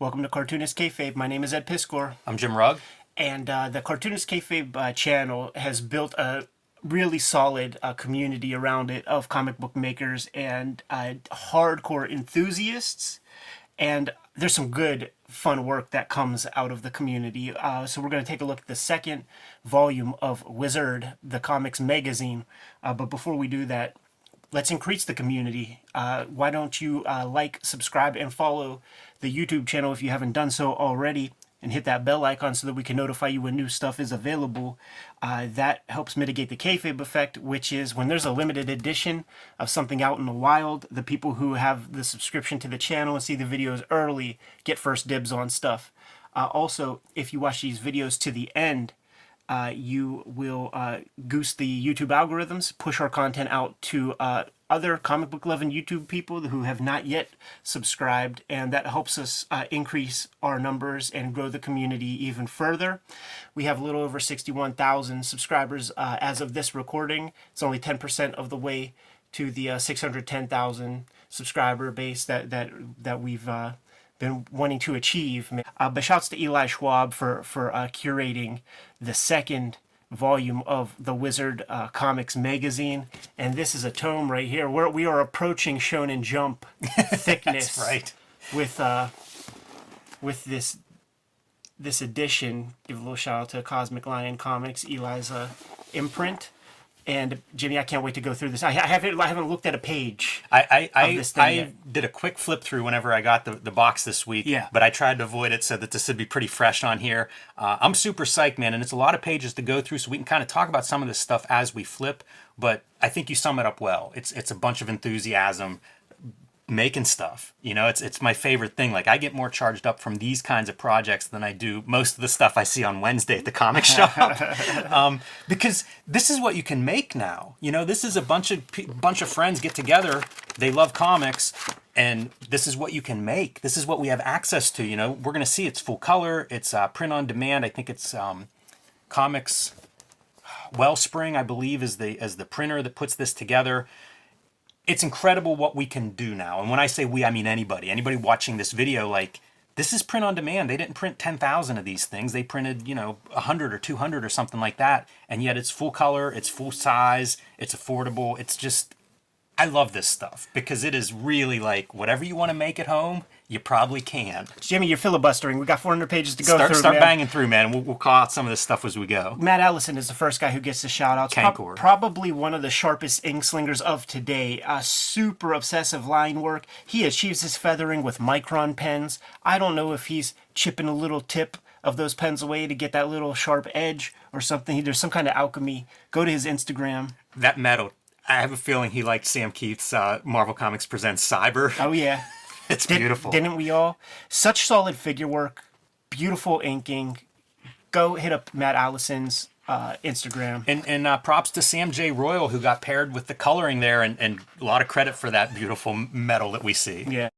Welcome to Cartoonist Kayfabe. My name is Ed Piskor. I'm Jim Rugg. And uh, the Cartoonist Kayfabe uh, channel has built a really solid uh, community around it of comic book makers and uh, hardcore enthusiasts. And there's some good, fun work that comes out of the community. Uh, so we're going to take a look at the second volume of Wizard, the comics magazine. Uh, but before we do that, let's increase the community. Uh, why don't you uh, like, subscribe, and follow the YouTube channel if you haven't done so already, and hit that bell icon so that we can notify you when new stuff is available. Uh, that helps mitigate the kayfabe effect, which is when there's a limited edition of something out in the wild, the people who have the subscription to the channel and see the videos early get first dibs on stuff. Uh, also, if you watch these videos to the end, uh, you will uh, goose the YouTube algorithms, push our content out to uh, other comic book loving YouTube people who have not yet subscribed, and that helps us uh, increase our numbers and grow the community even further. We have a little over 61,000 subscribers uh, as of this recording. It's only 10% of the way to the uh, 610,000 subscriber base that that that we've been wanting to achieve. Uh, but shouts to Eli Schwab for for uh, curating the second volume of the Wizard uh, Comics magazine, and this is a tome right here. Where we are approaching Shonen Jump thickness, right? With uh, with this this edition. Give a little shout out to Cosmic Lion Comics, Eli's imprint. And Jimmy, I can't wait to go through this. I haven't, I haven't looked at a page. I I, I, I did a quick flip through whenever I got the, the box this week. Yeah. But I tried to avoid it so that this would be pretty fresh on here. Uh, I'm super psyched, man, and it's a lot of pages to go through, so we can kind of talk about some of this stuff as we flip. But I think you sum it up well. It's it's a bunch of enthusiasm making stuff. You know, it's it's my favorite thing. Like I get more charged up from these kinds of projects than I do most of the stuff I see on Wednesday at the comic shop. um, because this is what you can make now. You know, this is a bunch of bunch of friends get together. They love Comix, and this is what you can make. This is what we have access to. You know, we're gonna see it's full color. It's uh, print on demand. I think it's um, comics. Wellspring, I believe, is the as the printer that puts this together it's incredible what we can do now. And when I say we, I mean anybody. Anybody watching this video, like, this is print on demand. They didn't print 10,000 of these things. They printed, you know, 100 or 200 or something like that. And yet it's full color, it's full size, it's affordable. It's just, I love this stuff because it is really like whatever you want to make at home, you probably can. Jimmy, you're filibustering. We got 400 pages to go start, through. Start man. banging through, man. We'll, we'll call out some of this stuff as we go. Matt Allison is the first guy who gets the shout outs. Pro- probably one of the sharpest ink slingers of today. A super obsessive line work. He achieves his feathering with micron pens. I don't know if he's chipping a little tip of those pens away to get that little sharp edge or something. There's some kind of alchemy. Go to his Instagram. That metal. I have a feeling he liked Sam Kieth's uh, Marvel Comics Presents Cyber. Oh, yeah. It's Did, beautiful. Didn't we all? Such solid figure work, beautiful inking. Go hit up Matt Allison's uh, Instagram. And and uh, props to Sam J. Royal who got paired with the coloring there, and, and a lot of credit for that beautiful metal that we see. Yeah.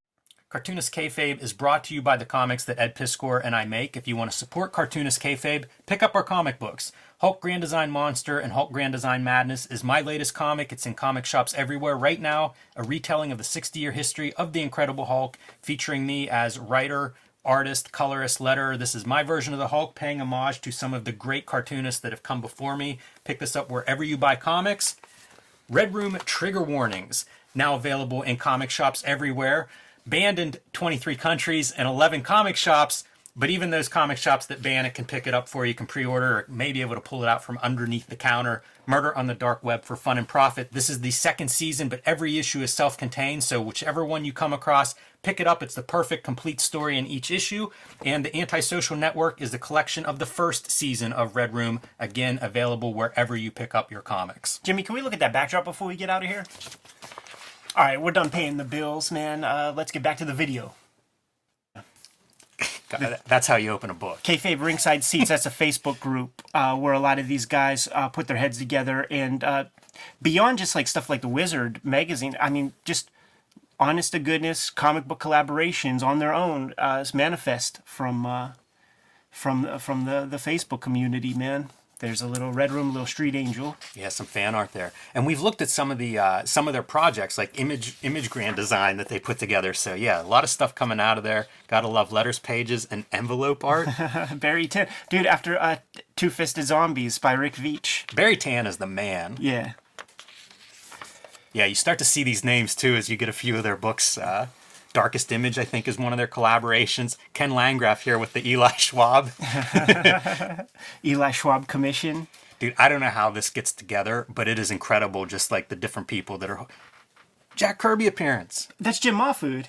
Cartoonist Kayfabe is brought to you by the comics that Ed Piskor and I make. If you want to support Cartoonist Kayfabe, pick up our comic books. Hulk Grand Design Monster and Hulk Grand Design Madness is my latest comic. It's in comic shops everywhere right now. A retelling of the 60 year history of the Incredible Hulk, featuring me as writer, artist, colorist, letterer. This is my version of the Hulk, paying homage to some of the great cartoonists that have come before me. Pick this up wherever you buy comics. Red Room Trigger Warnings, now available in comic shops everywhere banned in 23 countries and 11 comic shops. But even those comic shops that ban it can pick it up for you. Can pre-order or may be able to pull it out from underneath the counter. Murder on the Dark Web for fun and profit. This is the second season, but every issue is self-contained. So whichever one you come across, pick it up. It's the perfect complete story in each issue. And the Antisocial Network is the collection of the first season of Red Room. Again, available wherever you pick up your comics. Jimmy, can we look at that backdrop before we get out of here? All right, we're done paying the bills, man. Uh, let's get back to the video. That's how you open a book. Kayfabe Ringside Seats. That's a Facebook group uh, where a lot of these guys uh, put their heads together, and uh, beyond just like stuff like the Wizard magazine. I mean, just honest to goodness comic book collaborations on their own uh, manifest from uh, from from the the Facebook community. Man, There's a little Red Room, little Street Angel. Yeah, some fan art there, and we've looked at some of the uh, some of their projects, like image image grand design that they put together. So yeah, a lot of stuff coming out of there. Gotta love letters, pages, and envelope art. Barry Tan. Dude, after uh, Two Fisted Zombies by Rick Veitch. Barry Tan is the man. Yeah. Yeah, you start to see these names too as you get a few of their books. Uh, Darkest Image, I think, is one of their collaborations. Ken Landgraf here with the Eli Schwab. Eli Schwab Commission. Dude, I don't know how this gets together, but it is incredible. Just like the different people that are. Jack Kirby appearance. That's Jim Mahfood.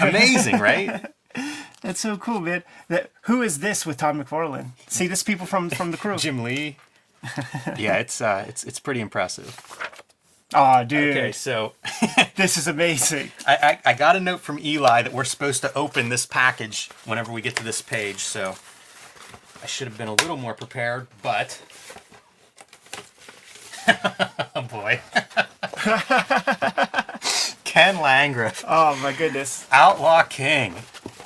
Amazing, right? That's so cool, man. That who is this with Todd McFarlane? See, this people from from the crew. Jim Lee. yeah, it's uh, it's it's pretty impressive. Oh, dude, Okay, so this is amazing. I, I I got a note from Eli that we're supposed to open this package whenever we get to this page. So I should have been a little more prepared, but oh boy, Ken Landgraf, Oh my goodness. Outlaw King,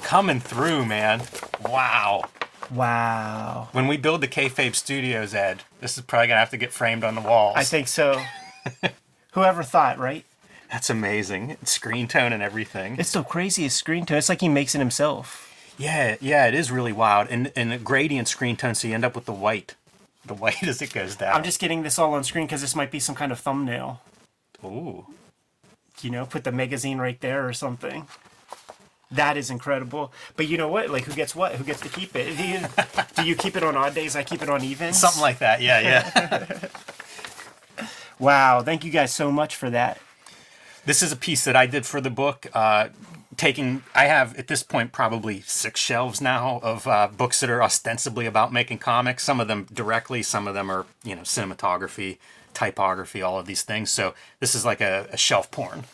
coming through, man. Wow. Wow. When we build the Kayfabe Studios, Ed, this is probably gonna have to get framed on the walls. I think so. Whoever thought, right? That's amazing. Screen tone and everything. It's so crazy. His screen tone. It's like he makes it himself. Yeah, yeah, it is really wild. And and gradient screen tone, so you end up with the white. The white as it goes down. I'm just getting this all on screen because this might be some kind of thumbnail. Ooh. You know, put the magazine right there or something. That is incredible. But you know what? Like, who gets what? Who gets to keep it? Do you, do you keep it on odd days? I keep it on evens. Something like that. Yeah, yeah. Wow. Thank you guys so much for that. this is a piece that I did for the book. Uh, taking, I have at this point probably six shelves now of uh, books that are ostensibly about making comics. Some of them directly, some of them are you know cinematography, typography, all of these things. So this is like a, a shelf porn.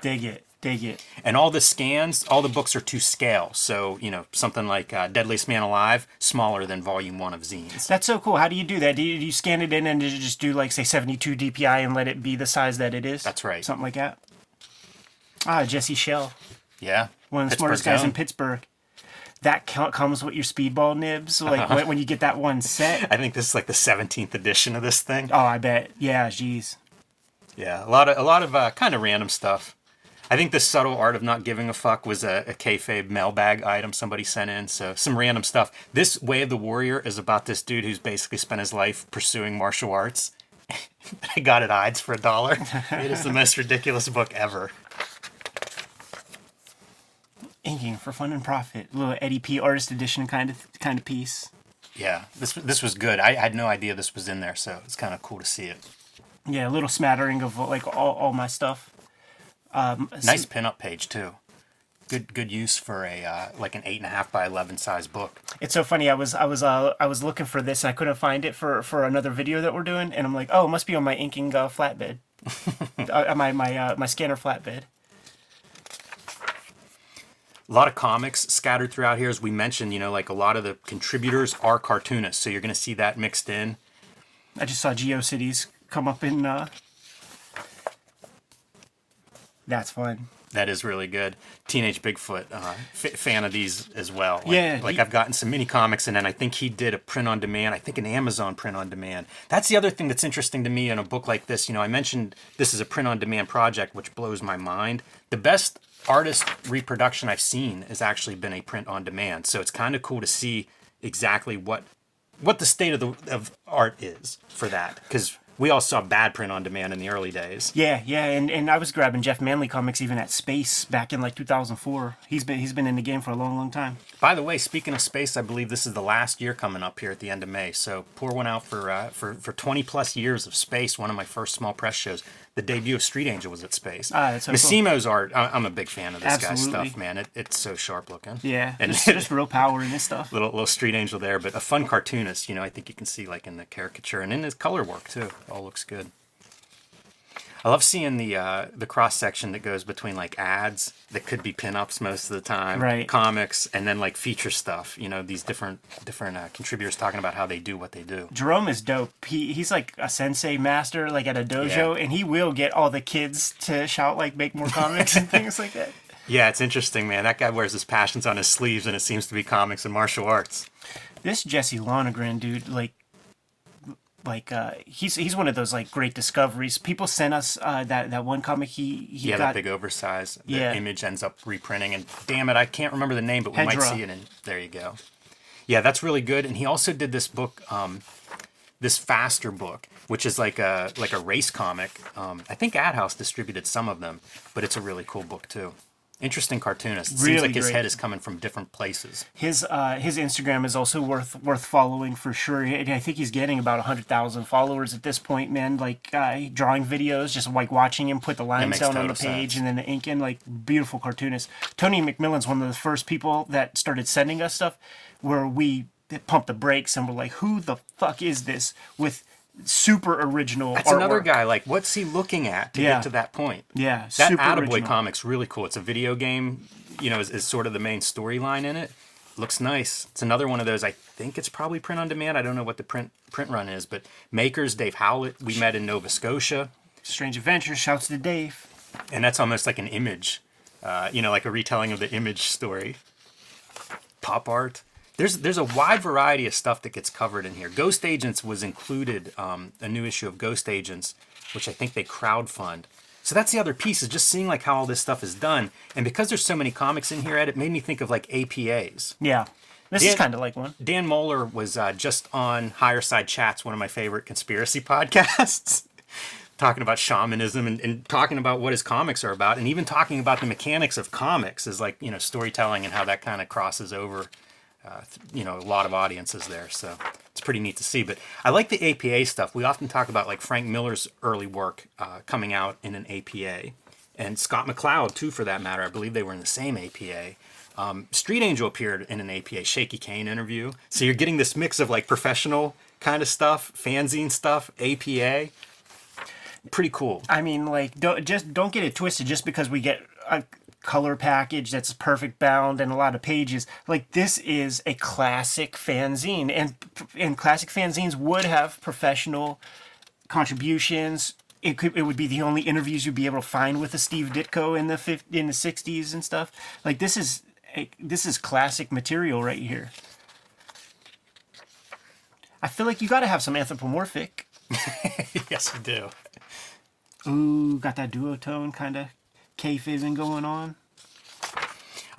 Dig it. Dig it. And all the scans, all the books are to scale. So, you know, something like uh, Deadliest Man Alive, smaller than volume one of zines. That's so cool. How do you do that? Do you, do you scan it in and you just do like say 72 DPI and let it be the size that it is? That's right. Something like that. Ah, Jesse Schell, Yeah. one of the smartest guys in Pittsburgh. That co- comes with your speedball nibs. Like when, when you get that one set. I think this is like the 17th edition of this thing. Oh, I bet. Yeah, jeez. Yeah, a lot of a lot of uh, kind of random stuff. I think the subtle art of not giving a fuck was a, a kayfabe mailbag item somebody sent in. So some random stuff. This Way of the Warrior is about this dude who's basically spent his life pursuing martial arts. I got it odds for a dollar. it is the most ridiculous book ever. Inking for fun and profit. little Eddie P artist edition kind of kind of piece. Yeah, this this was good. I had no idea this was in there, so it's kind of cool to see it. Yeah, a little smattering of like all, all my stuff. Um, Nice pinup page too. Good good use for a uh, like an eight and a half by eleven size book. It's so funny. I was I was uh, I was looking for this and I couldn't find it for for another video that we're doing, and I'm like, oh, it must be on my inking uh, flatbed, uh, my my uh, my scanner flatbed. A lot of comics scattered throughout here, as we mentioned. You know, like a lot of the contributors are cartoonists, so you're going to see that mixed in. I just saw GeoCities come up in. Uh... That's fun. That is really good. Teenage Bigfoot, uh, f- fan of these as well. Like, Yeah, like he- I've gotten some mini comics, and then I think he did a print on demand. I think an Amazon print on demand. That's the other thing that's interesting to me in a book like this. You know, I mentioned this is a print on demand project, which blows my mind. The best artist reproduction I've seen has actually been a print on demand. So it's kind of cool to see exactly what what the state of the of art is for that because we all saw bad print on demand in the early days. Yeah, yeah, and, and I was grabbing Jeff Manley comics even at Space back in like 2004. He's been he's been in the game for a long, long time. By the way, speaking of space, I believe this is the last year coming up here at the end of May. So pour one out for uh, for for 20 plus years of space. One of my first small press shows. The debut of Street Angel was at Space. Ah, that's so cool. Massimo's art. I- I'm a big fan of this guy's stuff, man. It, it's so sharp looking. Yeah, and there's, there's real power in this stuff. little little Street Angel there, but a fun cartoonist. You know, I think you can see like in the caricature and in his color work too. All looks good. I love seeing the uh, the cross section that goes between like ads that could be pinups most of the time, Right. Comics, and then like feature stuff. You know, these different different uh, contributors talking about how they do what they do. Jerome is dope. He he's like a sensei master, like at a dojo, Yeah. and he will get all the kids to shout like make more comics and things like that. Yeah, it's interesting, man. That guy wears his passions on his sleeves, and it seems to be comics and martial arts. This Jesse Lonergan dude, like like uh, he's he's one of those like great discoveries. People sent us uh, that that one comic he he Yeah, got. that big oversize. The Yeah. image ends up reprinting, and damn it, I can't remember the name, but we might see it. And there you go. Yeah, that's really good. And he also did this book, um, this faster book, which is like a like a race comic. Um, I think AdHouse distributed some of them, but it's a really cool book too. Interesting cartoonist. It seems Really like his head is coming from different places. His uh, his Instagram is also worth worth following for sure. And I think he's getting about hundred thousand followers at this point, man. Like uh, drawing videos, just like watching him put the lines down on the page sense. and then the ink in. Like beautiful cartoonist. Tony McMillan's one of the first people that started sending us stuff where we pumped the brakes and we're like, who the fuck is this with super original? That's another guy. Like, what's he looking at to Yeah. get to that point? Yeah, That Attaboy original. comic's really cool. It's a video game, you know, is, is sort of the main storyline in it. Looks nice. It's another one of those. I think it's probably print on demand. I don't know what the print print run is, but makers Dave Howlett. We met in Nova Scotia, Strange Adventures. Shouts to Dave. and that's almost like an image, uh, you know, like a retelling of the image story. Pop art. There's there's a wide variety of stuff that gets covered in here. Ghost Agents was included, um, a new issue of Ghost Agents, which I think they crowdfund. So that's the other piece is just seeing like how all this stuff is done, and because there's so many comics in here, Ed, it made me think of like APAs. Yeah, this is kind of like one. Dan Moeller was uh, just on Higher Side Chats, one of my favorite conspiracy podcasts, talking about shamanism and, and talking about what his comics are about, and even talking about the mechanics of comics as like you know storytelling and how that kind of crosses over, uh, you know, a lot of audiences there. So it's pretty neat to see. But I like the APA stuff. We often talk about like Frank Miller's early work uh, coming out in an APA, and Scott McCloud too, for that matter. I believe they were in the same APA. Um, Street Angel appeared in an APA Shaky Kane interview. So you're getting this mix of like professional kind of stuff, fanzine stuff, APA. Pretty cool. I mean, like, don't just don't get it twisted. Just because we get a color package that's perfect bound and a lot of pages, like this is a classic fanzine, and and classic fanzines would have professional contributions. It could it would be the only interviews you'd be able to find with a Steve Ditko in the fif- in the '60s and stuff. Like this is a, this is classic material right here. I feel like you got to have some anthropomorphic. yes, you do. Ooh, got that duotone kind of K-fizzing going on.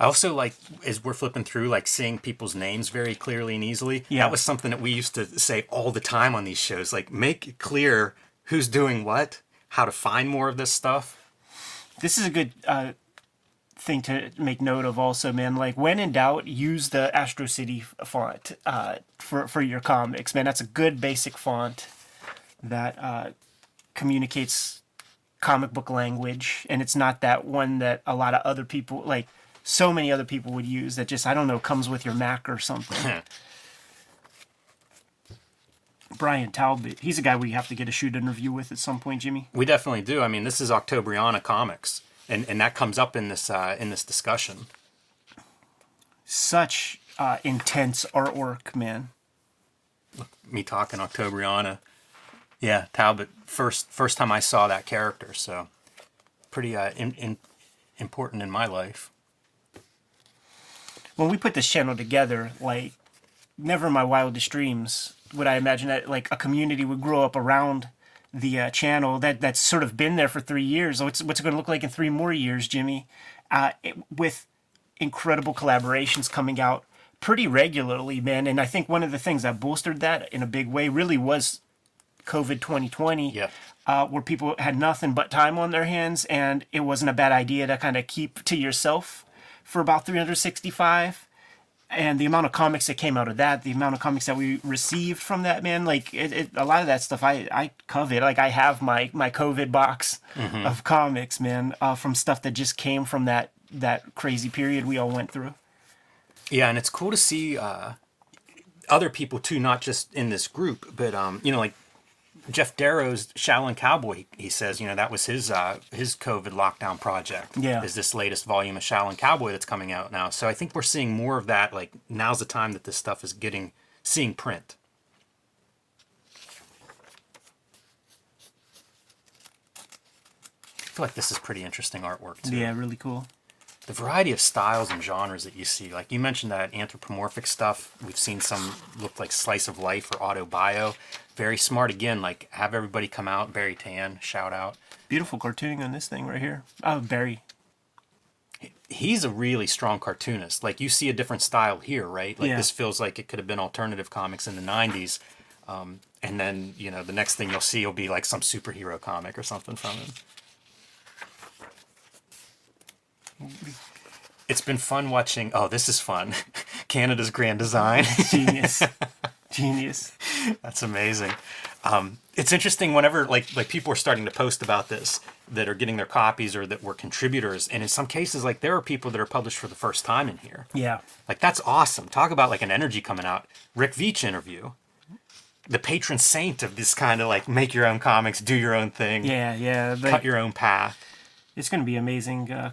I also like as we're flipping through, like seeing people's names very clearly and easily. Yeah. That was something that we used to say all the time on these shows. Like make it clear who's doing what, how to find more of this stuff. This is a good uh, thing to make note of, also, man. Like when in doubt, use the Astro City font uh, for for your comics, man. That's a good basic font that uh, communicates comic book language, and it's not that one that a lot of other people like. So many other people would use that just I don't know comes with your Mac or something. Bryan Talbot, he's a guy we have to get a shoot interview with at some point, Jimmy. We definitely do. I mean, this is Octobriana comics, and and that comes up in this uh, in this discussion. Such uh, intense artwork, man. Me talking Octobriana. Yeah, Talbot. First first time I saw that character, so pretty uh, in, in, important in my life. when we put this channel together, like never in my wildest dreams would I imagine that like a community would grow up around the uh, channel that that's sort of been there for three years. What's what's it going to look like in three more years, Jimmy? Uh, it, with incredible collaborations coming out pretty regularly, man. And I think one of the things that bolstered that in a big way really was COVID 2020 Yeah. uh, where people had nothing but time on their hands, and it wasn't a bad idea to kind of keep to yourself for about 365. And the amount of comics that came out of that, the amount of comics that we received from that, man, like it, it, a lot of that stuff, I, I covet. Like I have my my COVID box of comics, man, uh, from stuff that just came from that that crazy period we all went through. Yeah, and it's cool to see uh, other people too, not just in this group, but um, you know, like Geof Darrow's Shaolin Cowboy. He says, you know, that was his uh, his COVID lockdown project. Yeah. is this latest volume of Shaolin Cowboy that's coming out now. So I think we're seeing more of that. Like now's the time that this stuff is getting seeing print. I feel like this is pretty interesting artwork too. Yeah, really cool. The variety of styles and genres that you see. Like you mentioned that anthropomorphic stuff. We've seen some look like slice of life or auto bio. Very smart again. Like have everybody come out. Barry Tan, shout out. Beautiful cartooning on this thing right here. Oh, Barry. He's a really strong cartoonist. Like you see a different style here, right? Like Yeah. this feels like it could have been alternative comics in the '90s. Um, and then you know the next thing you'll see will be like some superhero comic or something from him. It's been fun watching. Oh, this is fun. Canada's Grand Design. Genius. Genius. That's amazing. Um, it's interesting whenever like like people are starting to post about this that are getting their copies or that were contributors, and in some cases, like there are people that are published for the first time in here. Yeah. Like that's awesome. Talk about like an energy coming out. Rick Veitch interview. The patron saint of this kind of like make your own comics, do your own thing, Yeah, yeah. cut your own path. it's going to be amazing uh,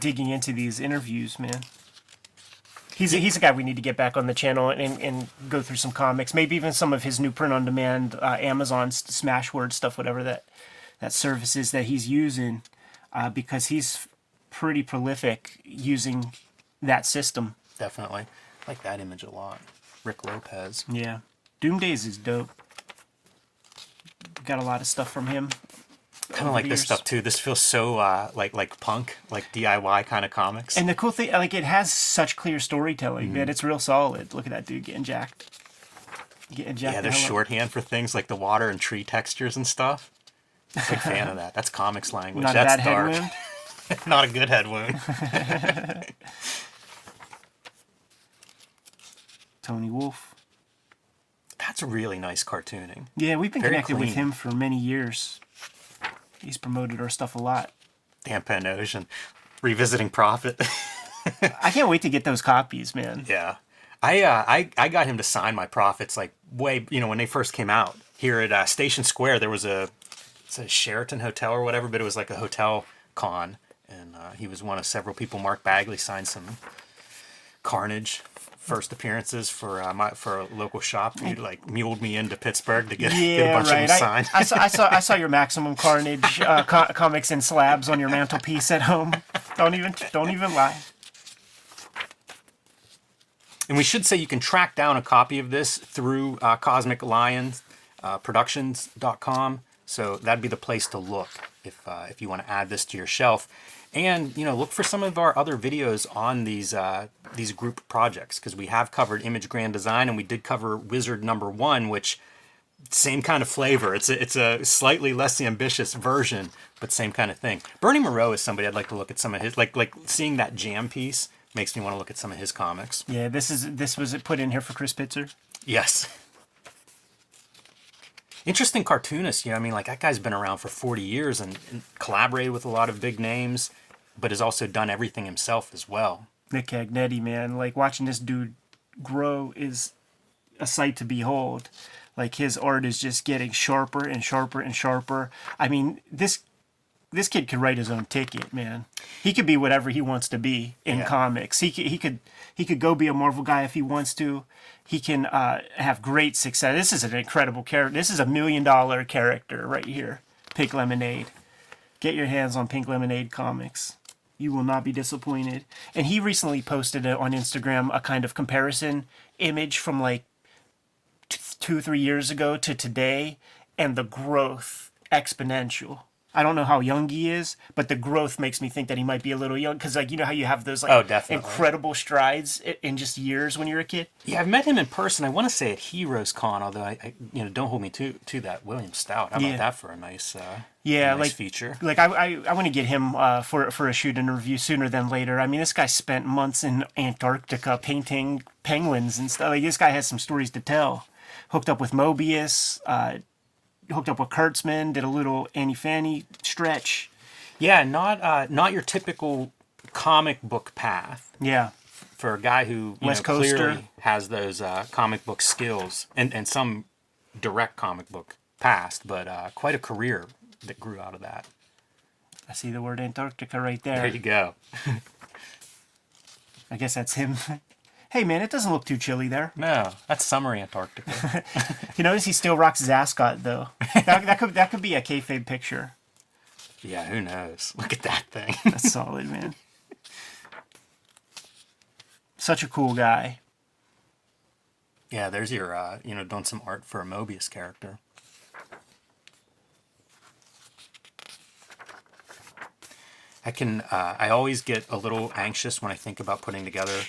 digging into these interviews, man. He's a, he's a guy we need to get back on the channel and, and go through some comics, maybe even some of his new print on demand, uh, Amazon Smashword stuff, whatever that that service is that he's using, uh, because he's pretty prolific using that system. Definitely. I like that image a lot. Rick Lopez. Yeah, Doomdays is dope. Got a lot of stuff from him. Kind of like this years. stuff too. This feels so uh, like like punk, like DIY kind of comics. And the cool thing, like, it has such clear storytelling, Mm-hmm. man. It's real solid. Look at that dude getting jacked. Getting jacked. Yeah, there's shorthand for things like the water and tree textures and stuff. Big fan of that. That's comics language. Not a That's dark. wound. Not a good head wound. Tony Wolf. That's really nice cartooning. Yeah, we've been Very connected with him for many years. He's promoted our stuff a lot. Dan Ocean. Revisiting Prophet. I can't wait to get those copies, man. yeah. I, uh, I I got him to sign my Prophets like way, you know, when they first came out. Here at uh, Station Square, there was a, it's a Sheraton Hotel or whatever, but it was like a hotel con. And uh, he was one of several people. Mark Bagley signed some Carnage first appearances for uh, my for a local shop. You like muled me into Pittsburgh to get, get a bunch right. of them signed. I saw, I saw, I saw your Maximum Carnage uh, co- comics in slabs on your mantelpiece at home. Don't even, don't even lie. And we should say you can track down a copy of this through uh, Cosmic Lions uh, Productions.com. So that'd be the place to look if uh, if you want to add this to your shelf. And you know, look for some of our other videos on these uh, these group projects because we have covered Image Grand Design and we did cover Wizard Number One, which same kind of flavor. It's a, it's a slightly less ambitious version, but same kind of thing. Bernie Mireault is somebody I'd like to look at some of his like like seeing that jam piece makes me want to look at some of his comics. Yeah, this is this was put in here for Chris Pitzer. Yes. Interesting cartoonist, you know. I mean, like that guy's been around for forty years and, and collaborated with a lot of big names, but has also done everything himself as well. Nick Cagnetti, man. Like watching this dude grow is a sight to behold. Like his art is just getting sharper and sharper and sharper. I mean, this this kid could write his own ticket, man. He could be whatever he wants to be in Yeah. comics. He could, he could he could go be a Marvel guy if he wants to. He can uh, have great success. This is an incredible character. This is a million dollar character right here. Pink Lemonade. Get your hands on Pink Lemonade comics. You will not be disappointed. And he recently posted on Instagram a kind of comparison image from like t- two, three years ago to today, and the growth exponential. I don't know how young he is, but the growth makes me think that he might be a little young. Because like you know how you have those like Oh, definitely. incredible strides in just years when you're a kid. Yeah, I've met him in person. I want to say at Heroes Con, although I, I you know, don't hold me to to that. William Stout. How about Yeah. that for a nice, uh, Yeah, a nice like feature? Like I, I, I want to get him uh, for for a shoot interview sooner than later. I mean, this guy spent months in Antarctica painting penguins and stuff. Like this guy has some stories to tell. Hooked up with Moebius, uh, hooked up with Kurtzman, did a little Annie Fanny stretch. Yeah, not uh, not your typical comic book path. Yeah, for a guy who West know, clearly has those uh, comic book skills and, and some direct comic book past, but uh, quite a career that grew out of that. I see the word Antarctica right there. There you go. I guess that's him. Hey man, it doesn't look too chilly there. No, that's summer Antarctica. You notice he still rocks his ascot though. that, that could that could be a kayfabe picture. yeah, who knows? Look at that thing. That's solid, man. Such a cool guy. Yeah, there's your, uh, you know, done some art for a Moebius character. I can, uh, I always get a little anxious when I think about putting together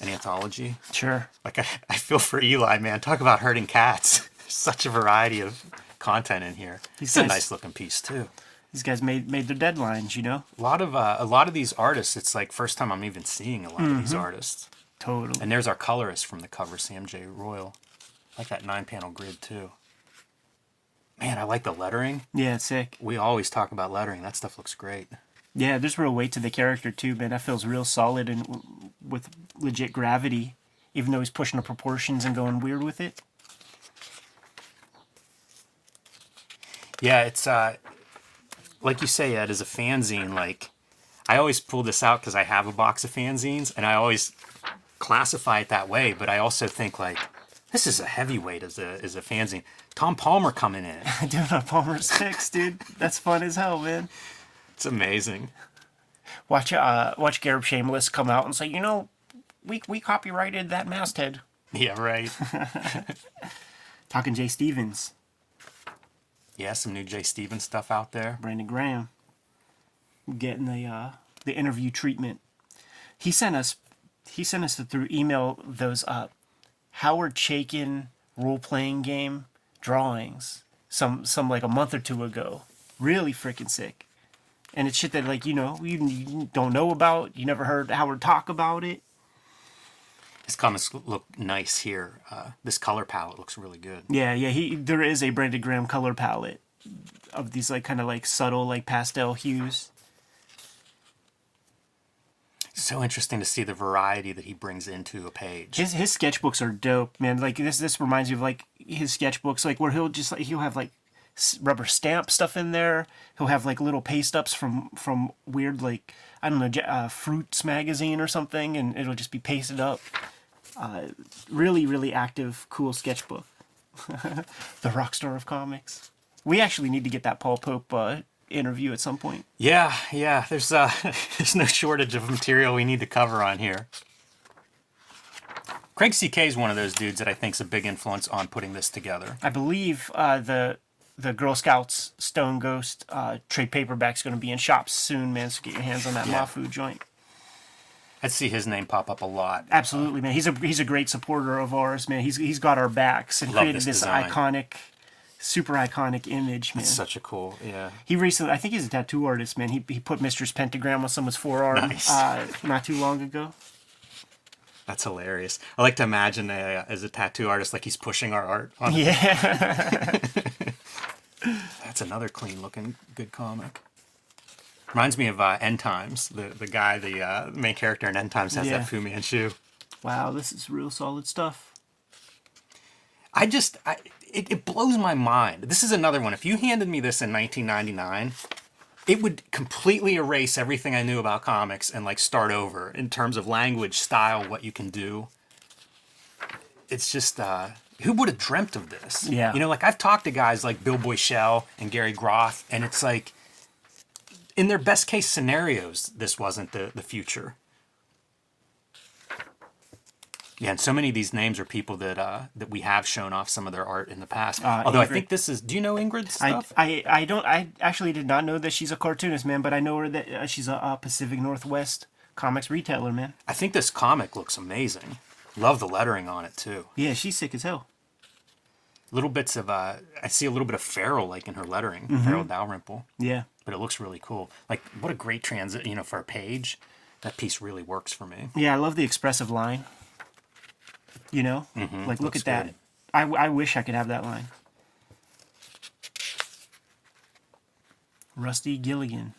an anthology. Sure. Like, I, I feel for Eli, man. Talk about hurting cats. Such a variety of content in here. These It's a nice looking piece, too. These guys made made their deadlines, you know? A lot of uh, a lot of these artists, it's like first time I'm even seeing a lot of these artists. Totally. And there's our colorist from the cover, Sam J. Royal. I like that nine panel grid too. Man, I like the lettering. yeah, it's sick. We always talk about lettering. That stuff looks great. Yeah, there's real weight to the character too, man. That feels real solid and w- with legit gravity, even though he's pushing the proportions and going weird with it. Yeah, it's uh like you say, Ed, as a fanzine, like I always pull this out because I have a box of fanzines and I always classify it that way, but I also think like this is a heavyweight as a as a fanzine. Tom Palmer coming in. Doing a Palmer's fix, dude. That's fun as hell, man. It's amazing. Watch uh watch Gareb Shamus come out and say, you know, we we copyrighted that masthead. Yeah, right. Talking Jay Stevens, Yeah, some new Jay Stevens stuff out there. Brandon Graham, getting the uh the interview treatment. He sent us he sent us through email those uh Howard Chaykin role playing game drawings some some like a month or two ago. Really freaking sick. And it's shit that like you know you, you don't know about. You never heard Howard talk about it. His comics look nice here. Uh, this color palette looks really good. Yeah, yeah. He there is a Brandon Graham color palette of these like kind of like subtle like pastel hues. So interesting to see the variety that he brings into a page. His his sketchbooks are dope, man. Like this this reminds me of like his sketchbooks, like where he'll just like he'll have like rubber stamp stuff in there. He'll have like little paste ups from from weird like I don't know uh, Fruits magazine or something, and it'll just be pasted up. Uh, really really active, cool sketchbook. the rock star of comics. We actually need to get that Paul Pope uh, interview at some point. Yeah, yeah. There's uh, there's no shortage of material we need to cover on here. Craig CK is one of those dudes that I think is a big influence on putting this together. I believe uh, the the Grrl Scouts Stone Ghost uh, trade paperback's going to be in shops soon, man. So get your hands on that Yeah. Mahfood joint. I'd see his name pop up a lot. Absolutely, man. He's a he's a great supporter of ours, man. He's he's got our backs and Love created this this, iconic, super iconic image, man. Such a cool, yeah. he recently, I think he's a tattoo artist, man. He he put Mistress Pentagram on someone's forearm Nice. uh, not too long ago. That's hilarious. I like to imagine uh, as a tattoo artist, like he's pushing our art. On Yeah, That's another clean looking good comic. Reminds me of uh, End Times. The the guy, the uh, main character in End Times has Yeah. that Fu Manchu. wow, this is real solid stuff. I just, I, it, it blows my mind. This is another one. If you handed me this in 1999, it would completely erase everything I knew about comics and like start over in terms of language, style, what you can do. It's just, uh, who would have dreamt of this? Yeah. You know, like I've talked to guys like Bill Boichel and Gary Groth, and it's like, in their best case scenarios, this wasn't the, the future. Yeah, and so many of these names are people that uh, that we have shown off some of their art in the past. Uh, Although I think this is. Do you know Ingrid's stuff? I, I don't I actually did not know that she's a cartoonist man, but I know her that uh, she's a, uh Pacific Northwest comics retailer man. I think this comic looks amazing. Love the lettering on it too. Yeah, she's sick as hell. Little bits of uh, I see a little bit of Farel like in her lettering, Mm-hmm. Farel Dalrymple, Yeah, but it looks really cool. Like what a great transit, you know, for a page. That piece really works for me. yeah, I love the expressive line. You know, like look Mm-hmm. at that. good. I, I wish I could have that line. Rusty Gilligan.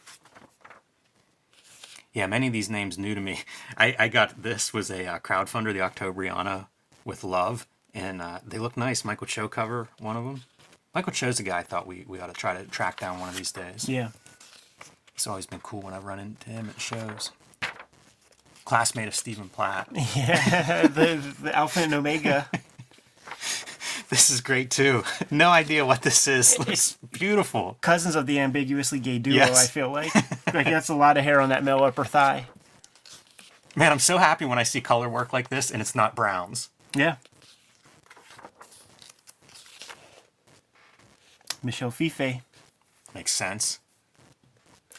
Yeah, many of these names new to me. I, I got this was a uh, crowdfunder, the Octobriana with love, and uh, they look nice. Michael Cho cover one of them. Michael Cho's a guy I thought we, we ought to try to track down one of these days. Yeah, It's always been cool when I've run into him at shows. Classmate of Stephen Platt. yeah, the the Alpha and Omega. This is great too. No idea what this is. Looks beautiful. Cousins of the ambiguously gay duo. Yes. I feel like like that's a lot of hair on that male upper thigh. Man, I'm so happy when I see color work like this and it's not browns. Yeah. Michel Fiffe. Makes sense.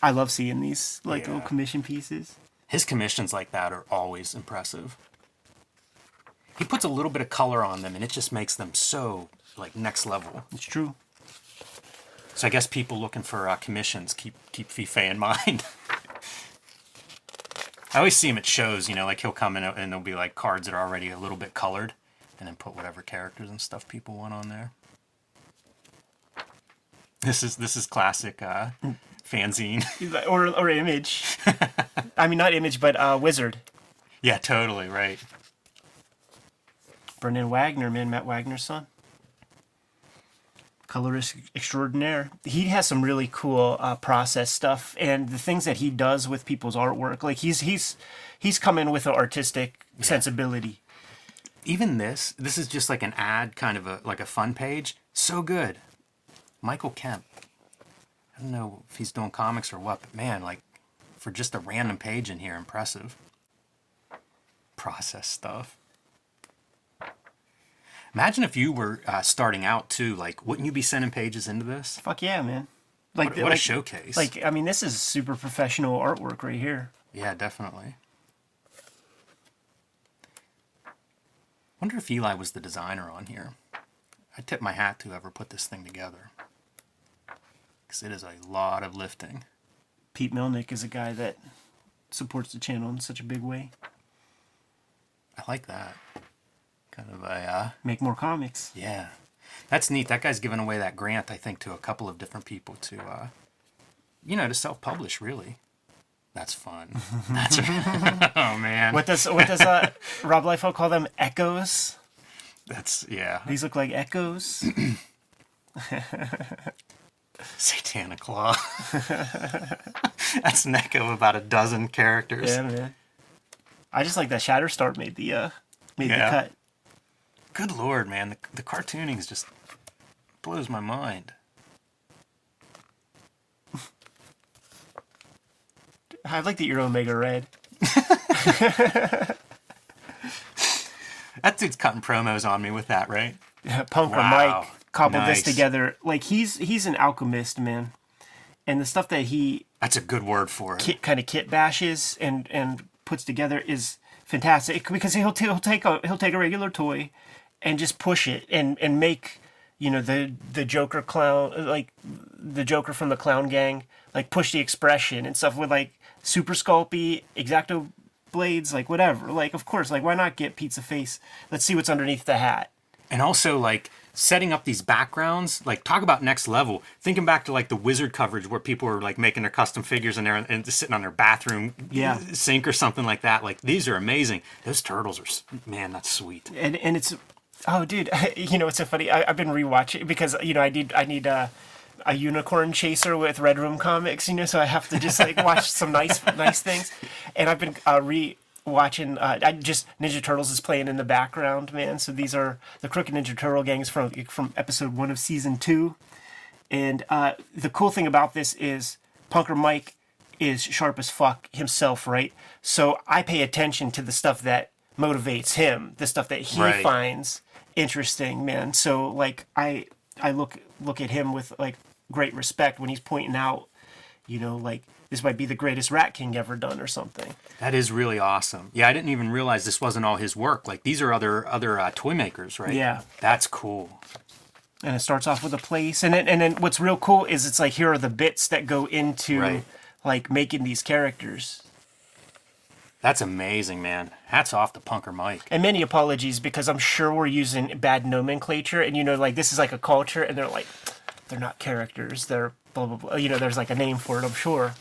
I love seeing these like Yeah. little commission pieces. His commissions like that are always impressive. He puts a little bit of color on them and it just makes them so like next level. It's true. So I guess people looking for uh, commissions keep keep FIFA in mind. I always see him at shows, you know, like he'll come in and there'll be like cards that are already a little bit colored, and then put whatever characters and stuff people want on there. This is this is classic uh, fanzine. Or or image. I mean not image, but uh wizard. yeah, totally right. Brennan Wagner, man, Matt Wagner's son. Colorist extraordinaire. He has some really cool uh, process stuff, and the things that he does with people's artwork, like he's he's he's come in with an artistic sensibility. Even this, this is just like an ad, kind of a like a fun page. So good. Michael Kemp. I don't know if he's doing comics or what, but man, like for just a random page in here, impressive. Process stuff. Imagine if you were uh, starting out too. Like, wouldn't you be sending pages into this? Fuck yeah, man! Like What, what like, a showcase! Like I mean, this is super professional artwork right here. yeah, definitely. Wonder if Eli was the designer on here. I tip my hat to whoever put this thing together. Because it is a lot of lifting. Pete Milnick is a guy that supports the channel in such a big way. I like that. Kind of a, uh, Make more comics. yeah. That's neat. That guy's given away that grant, I think, to a couple of different people to, uh, you know, to self publish, really. That's fun. That's, oh, man. What does what does uh, Rob Liefeld call them? Echoes. That's, yeah. These look like echoes. Satanic Claw. That's an echo of about a dozen characters. Yeah, man. I just like that Shatterstar made the uh made Yeah. the cut. Good lord, man. The, the cartooning is just blows my mind. I like that you're Omega Red. That dude's cutting promos on me with that, right? Punker Wow. Mike cobbled Nice. this together. Like he's he's an alchemist, man. And the stuff that he That's a good word for it. kit kind of kit bashes and and puts together is fantastic because he'll t- he'll take a he'll take a regular toy and just push it and and make you know the the Joker clown like the Joker from the Clown Gang like push the expression and stuff with like super sculpey exacto blades like whatever. Like of course like why not get pizza face? Let's see what's underneath the hat. And also like setting up these backgrounds like talk about next level. Thinking back to like the wizard coverage where people were like making their custom figures and they're and just sitting on their bathroom Yeah. sink or something like that. Like these are amazing. Those turtles are man that's sweet. And and it's oh dude you know it's so funny. I, i've been rewatching because you know i need i need a, a unicorn chaser with red room comics you know so i have to just like watch some nice nice things. And i've been uh, re watching uh, i just ninja turtles is playing in the background man. So these are the crooked ninja turtle gangs from from episode one of season two. And uh, the cool thing about this is punker mike is sharp as fuck himself, right? So I pay attention to the stuff that motivates him, the stuff that he Right. finds interesting, man. So like I I look look at him with like great respect when he's pointing out, you know, like this might be the greatest Rat King ever done or something. that is really awesome yeah i didn't even realize this wasn't all his work like these are other other uh, toy makers right Yeah. that's cool And it starts off with a place, and then and then what's real cool is it's like here are the bits that go into Right. like making these characters. That's amazing man hats off to punker mike and many apologies because I'm sure we're using bad nomenclature, and you know, like this is like a culture, and they're like, they're not characters, they're blah blah blah. You know, there's like a name for it. I'm sure.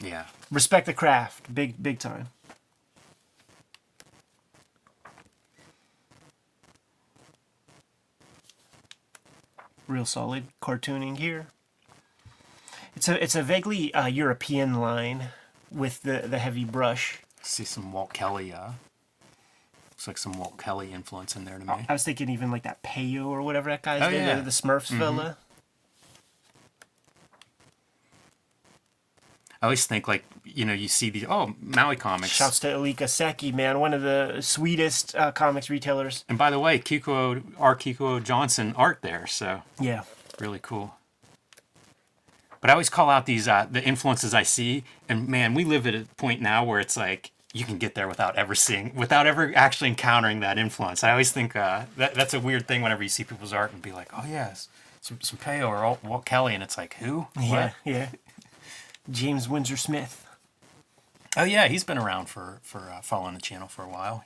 yeah Respect the craft, big big time. Real solid cartooning here. It's a it's a vaguely uh, European line with the the heavy brush. See some walt kelly uh looks like some walt kelly influence in there to me I was thinking even like that Peyo or whatever that guy's Oh, name, yeah. the, Smurfs fella. I always think like you know you see the oh Maui comics. Shouts to Elika Seki, man, one of the sweetest uh, comics retailers. And by the way, Kiko R. Kiko Johnson art there, so Yeah. really cool. But I always call out these uh, the influences I see, and man, we live at a point now where it's like you can get there without ever seeing, without ever actually encountering that influence. I always think uh, that that's a weird thing whenever you see people's art and be like, oh yes, some some Peo or Walt, Walt Kelly, and it's like who? Yeah, What? yeah. James Windsor Smith. Oh yeah, he's been around for for uh, following the channel for a while.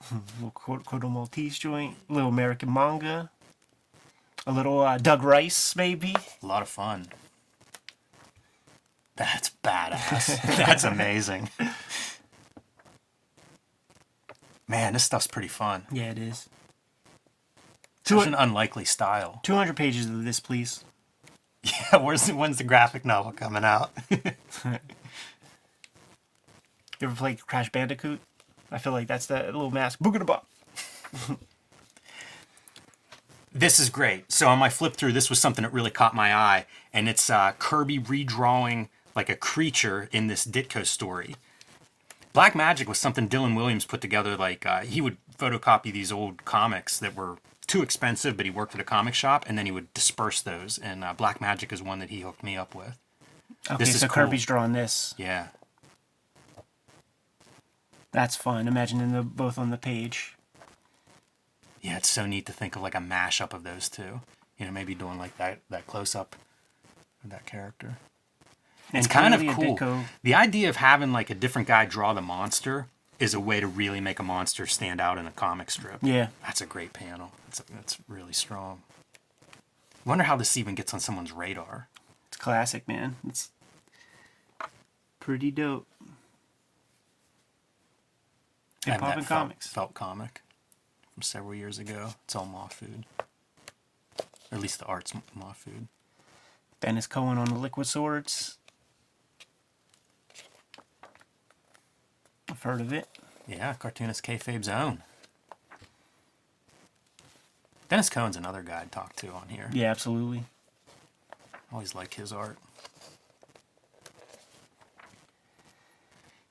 little Cor- Corto Maltese joint, little American manga, a little uh, Doug Rice maybe. A lot of fun. That's badass. That's amazing. Man, this stuff's pretty fun. Yeah, it is. Such an unlikely style. Two hundred pages of this, please. Yeah, where's the, when's the graphic novel coming out? You ever played Crash Bandicoot? I feel like that's that little mask. Booga bop. This is great. So on my flip through, this was something that really caught my eye, and it's uh, Kirby redrawing like a creature in this Ditko story. Black Magic was something Dylan Williams put together. Like uh, he would photocopy these old comics that were too expensive, but he worked at a comic shop, and then he would disperse those. And uh, Black Magic is one that he hooked me up with. Okay, This is so cool. Kirby's drawing this. Yeah, That's fun. Imagining them both on the page. Yeah, it's so neat to think of like a mashup of those two. You know, maybe doing like that that close up of that character. And It's kind of cool. The idea of having like a different guy draw the monster is a way to really make a monster stand out in a comic strip. Yeah. That's a great panel. That's that's really strong. Wonder how this even gets on someone's radar. It's classic, man. It's pretty dope. And Hip hop that and felt, comics. felt comic from several years ago. It's all Mahfood. Or at least the art's Moth Food. Denys Cowan on the Liquid Swords. I've heard of it. Yeah, cartoonist Kayfabe's own. Denys Cowan's another guy I'd talk to on here. Yeah, absolutely. Always like his art.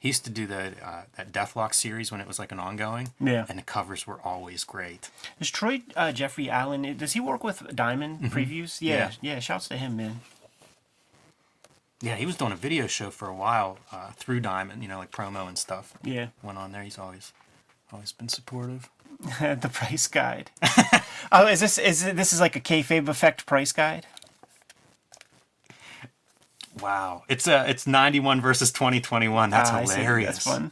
He used to do the uh, that Deathlok series when it was like an ongoing. Yeah. And the covers were always great. Is Troy uh, Jeffrey Allen? Does he work with Diamond Previews? Yeah, yeah, Shouts to him, man. Yeah, he was doing a video show for a while uh, through Diamond, you know, like promo and stuff. Yeah, Went on there. He's always always been supportive. the price guide. oh, is this is this is like a kayfabe effect price guide? Wow, it's uh, it's ninety one versus twenty twenty one. That's Ah, hilarious. That's fun.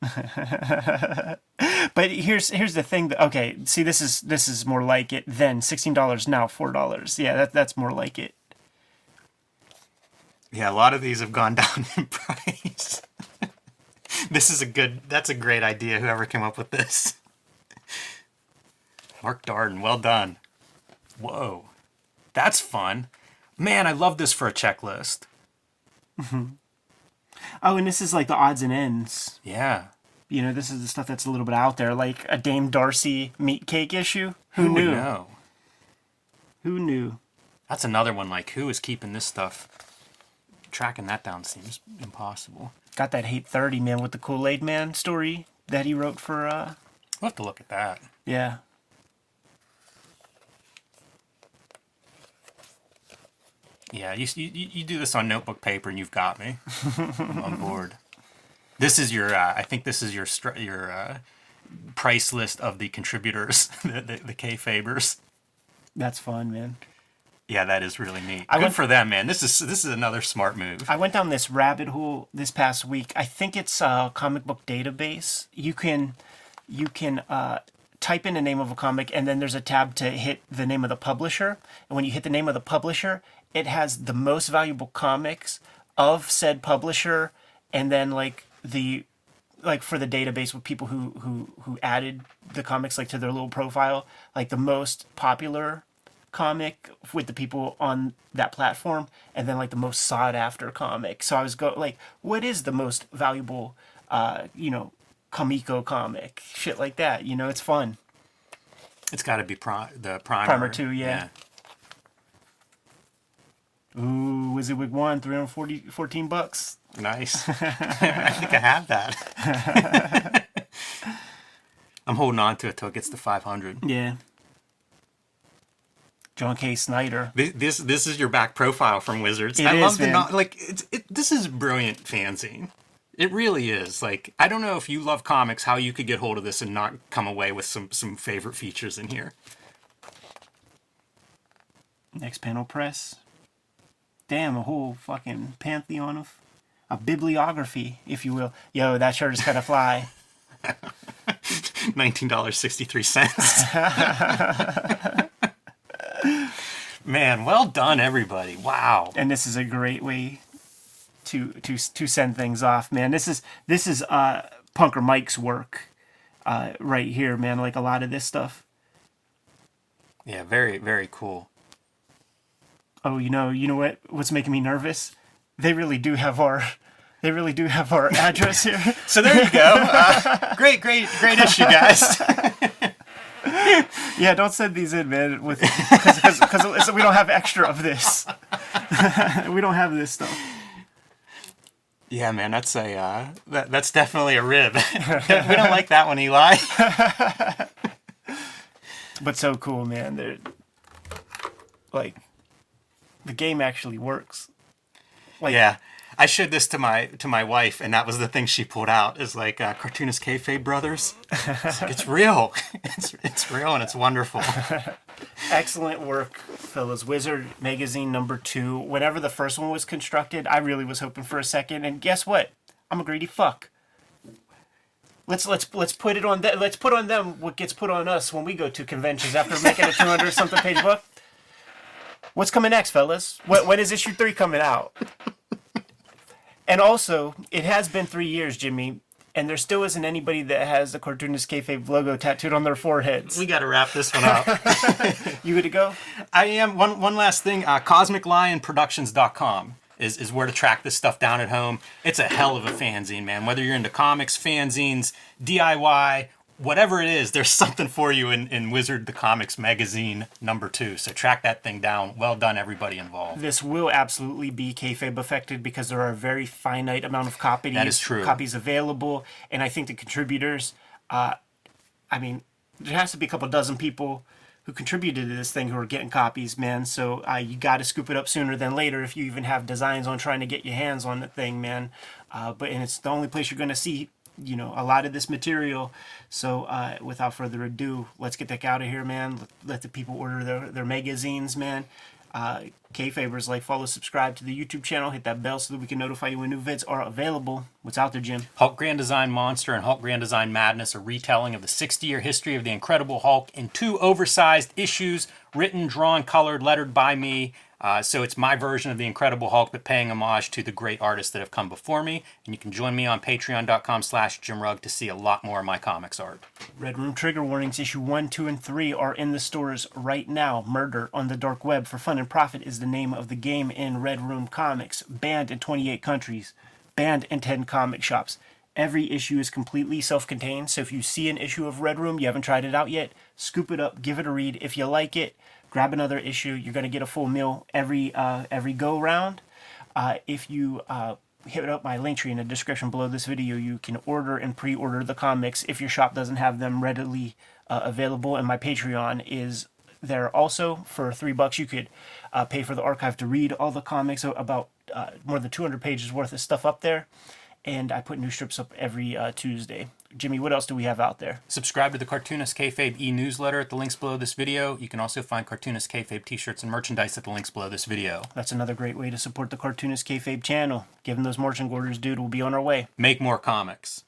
but here's here's the thing. That, okay, see, this is this is more like it than sixteen dollars now four dollars. Yeah, that that's more like it. Yeah, a lot of these have gone down in price. this is a good. That's a great idea. Whoever came up with this. Mark Darden, well done. Whoa, that's fun. Man, I love this for a checklist. Oh, and this is like the odds and ends. Yeah. You know, this is the stuff that's a little bit out there, like a Dame Darcy meat cake issue. Who, Who knew? know? Who knew? That's another one. Like, who is keeping this stuff? Tracking that down seems impossible. Got that hate thirty man with the Kool Aid Man story that he wrote for. uh We'll have to look at that. Yeah, Yeah, you, you you do this on notebook paper and you've got me. I'm on board. This is your. Uh, I think this is your str- your uh, price list of the contributors, the the, the Kayfabers. that's fun, man. Yeah, that is really neat. I Good went- for them, man. This is this is another smart move. I went down this rabbit hole this past week. I think it's a comic book database. You can you can uh, type in the name of a comic, and then there's a tab to hit the name of the publisher. And when you hit the name of the publisher, it has the most valuable comics of said publisher, and then like the like for the database with people who who who added the comics like to their little profile, like the most popular comic with the people on that platform and then like the most sought after comic so i was go like what is the most valuable uh you know comico comic shit like that you know it's fun It's got to be pri- the primer. Primer two, yeah. Ooh, Wizzywig one, 340, 14 bucks. Nice. I think I have that. I'm holding on to it till it gets to 500. Yeah. John K. Snyder. This this, this is your back profile from Wizards. It I is, love the not like it's it, this is brilliant fanzine. It really is. Like I don't know if you love comics, how you could get hold of this and not come away with some some favorite features in here. Next panel press. Damn, a whole fucking pantheon of a bibliography, if you will. Yo, that shirt is gonna fly. Nineteen dollars sixty three cents. Man, well done, everybody! Wow. and this is a great way to to to send things off, man. This is this is uh Punker Mike's work uh right here, man. Like a lot of this stuff. Yeah, very very cool. Oh, you know, you know what what's making me nervous? They really do have our they really do have our address here. So there you go. Uh, great, great, great issue, guys. yeah, don't send these in, man, with because we don't have extra of this. we don't have this stuff. Yeah, man, that's a uh, that, that's definitely a rib. we don't like that one, Eli. But so cool, man. They're like the game actually works. Like Yeah, I showed this to my to my wife, and that was the thing she pulled out is like uh, cartoonist kayfabe brothers. It's, like, it's real. It's it's real and it's wonderful. excellent work, fellas. Wizard magazine number two. Whenever the first one was constructed, I really was hoping for a second. And guess what? I'm a greedy fuck. Let's let's let's put it on that. Let's put on them what gets put on us when we go to conventions after making a 200 something page book. What's coming next, fellas? When, when is issue three coming out? And also, it has been three years, Jimmy, and there still isn't anybody that has the cartoonist kayfabe logo tattooed on their foreheads. We got to wrap this one up. You good to go? I am one one last thing. Uh, CosmicLionProductions.com is is where to track this stuff down at home. It's a hell of a fanzine, man. Whether you're into comics, fanzines, DIY, whatever it is, there's something for you in, in Wizard the Comics magazine number two. So track that thing down. Well done, everybody involved. This will absolutely be kayfabe affected because there are a very finite amount of copies, That is true. copies available, and I think the contributors, uh, I mean, there has to be a couple dozen people who contributed to this thing who are getting copies, man. So uh, you got to scoop it up sooner than later if you even have designs on trying to get your hands on the thing, man. Uh, but and it's the only place you're gonna see, you know, a lot of this material. So uh, without further ado, let's get the heck out of here, man. Let, the people order their their magazines, man. Uh, Kayfabers, like, follow, subscribe to the YouTube channel, hit that bell so that we can notify you when new vids are available. What's out there, Jim? Hulk Grand Design Monster and Hulk Grand Design Madness, a retelling of the 60 year history of the Incredible Hulk in two oversized issues, written, drawn, colored, lettered by me. Uh, so it's my version of the Incredible Hulk, but paying homage to the great artists that have come before me. And you can join me on patreon.com slash jimrugg to see a lot more of my comics art. Red Room Trigger Warnings issue 1, 2, and 3 are in the stores right now. Murder on the Dark Web for Fun and Profit is the name of the game in Red Room Comics. Banned in 28 countries. Banned in 10 comic shops. Every issue is completely self contained, so if you see an issue of Red Room, you haven't tried it out yet, scoop it up, give it a read. If you like it, grab another issue. You're going to get a full meal every, uh, every go round. Uh, if you uh, hit up my link tree in the description below this video, you can order and pre-order the comics if your shop doesn't have them readily uh, available. And my Patreon is there also for three bucks. You could uh, pay for the archive to read all the comics, about uh, more than 200 pages worth of stuff up there. And I put new strips up every Tuesday. Jimmy, what else do we have out there? Subscribe to the Cartoonist Kayfabe e-newsletter at the links below this video. You can also find Cartoonist Kayfabe t-shirts and merchandise at the links below this video. That's another great way to support the Cartoonist Kayfabe channel. Given those marching orders, dude, we'll be on our way. Make more comics.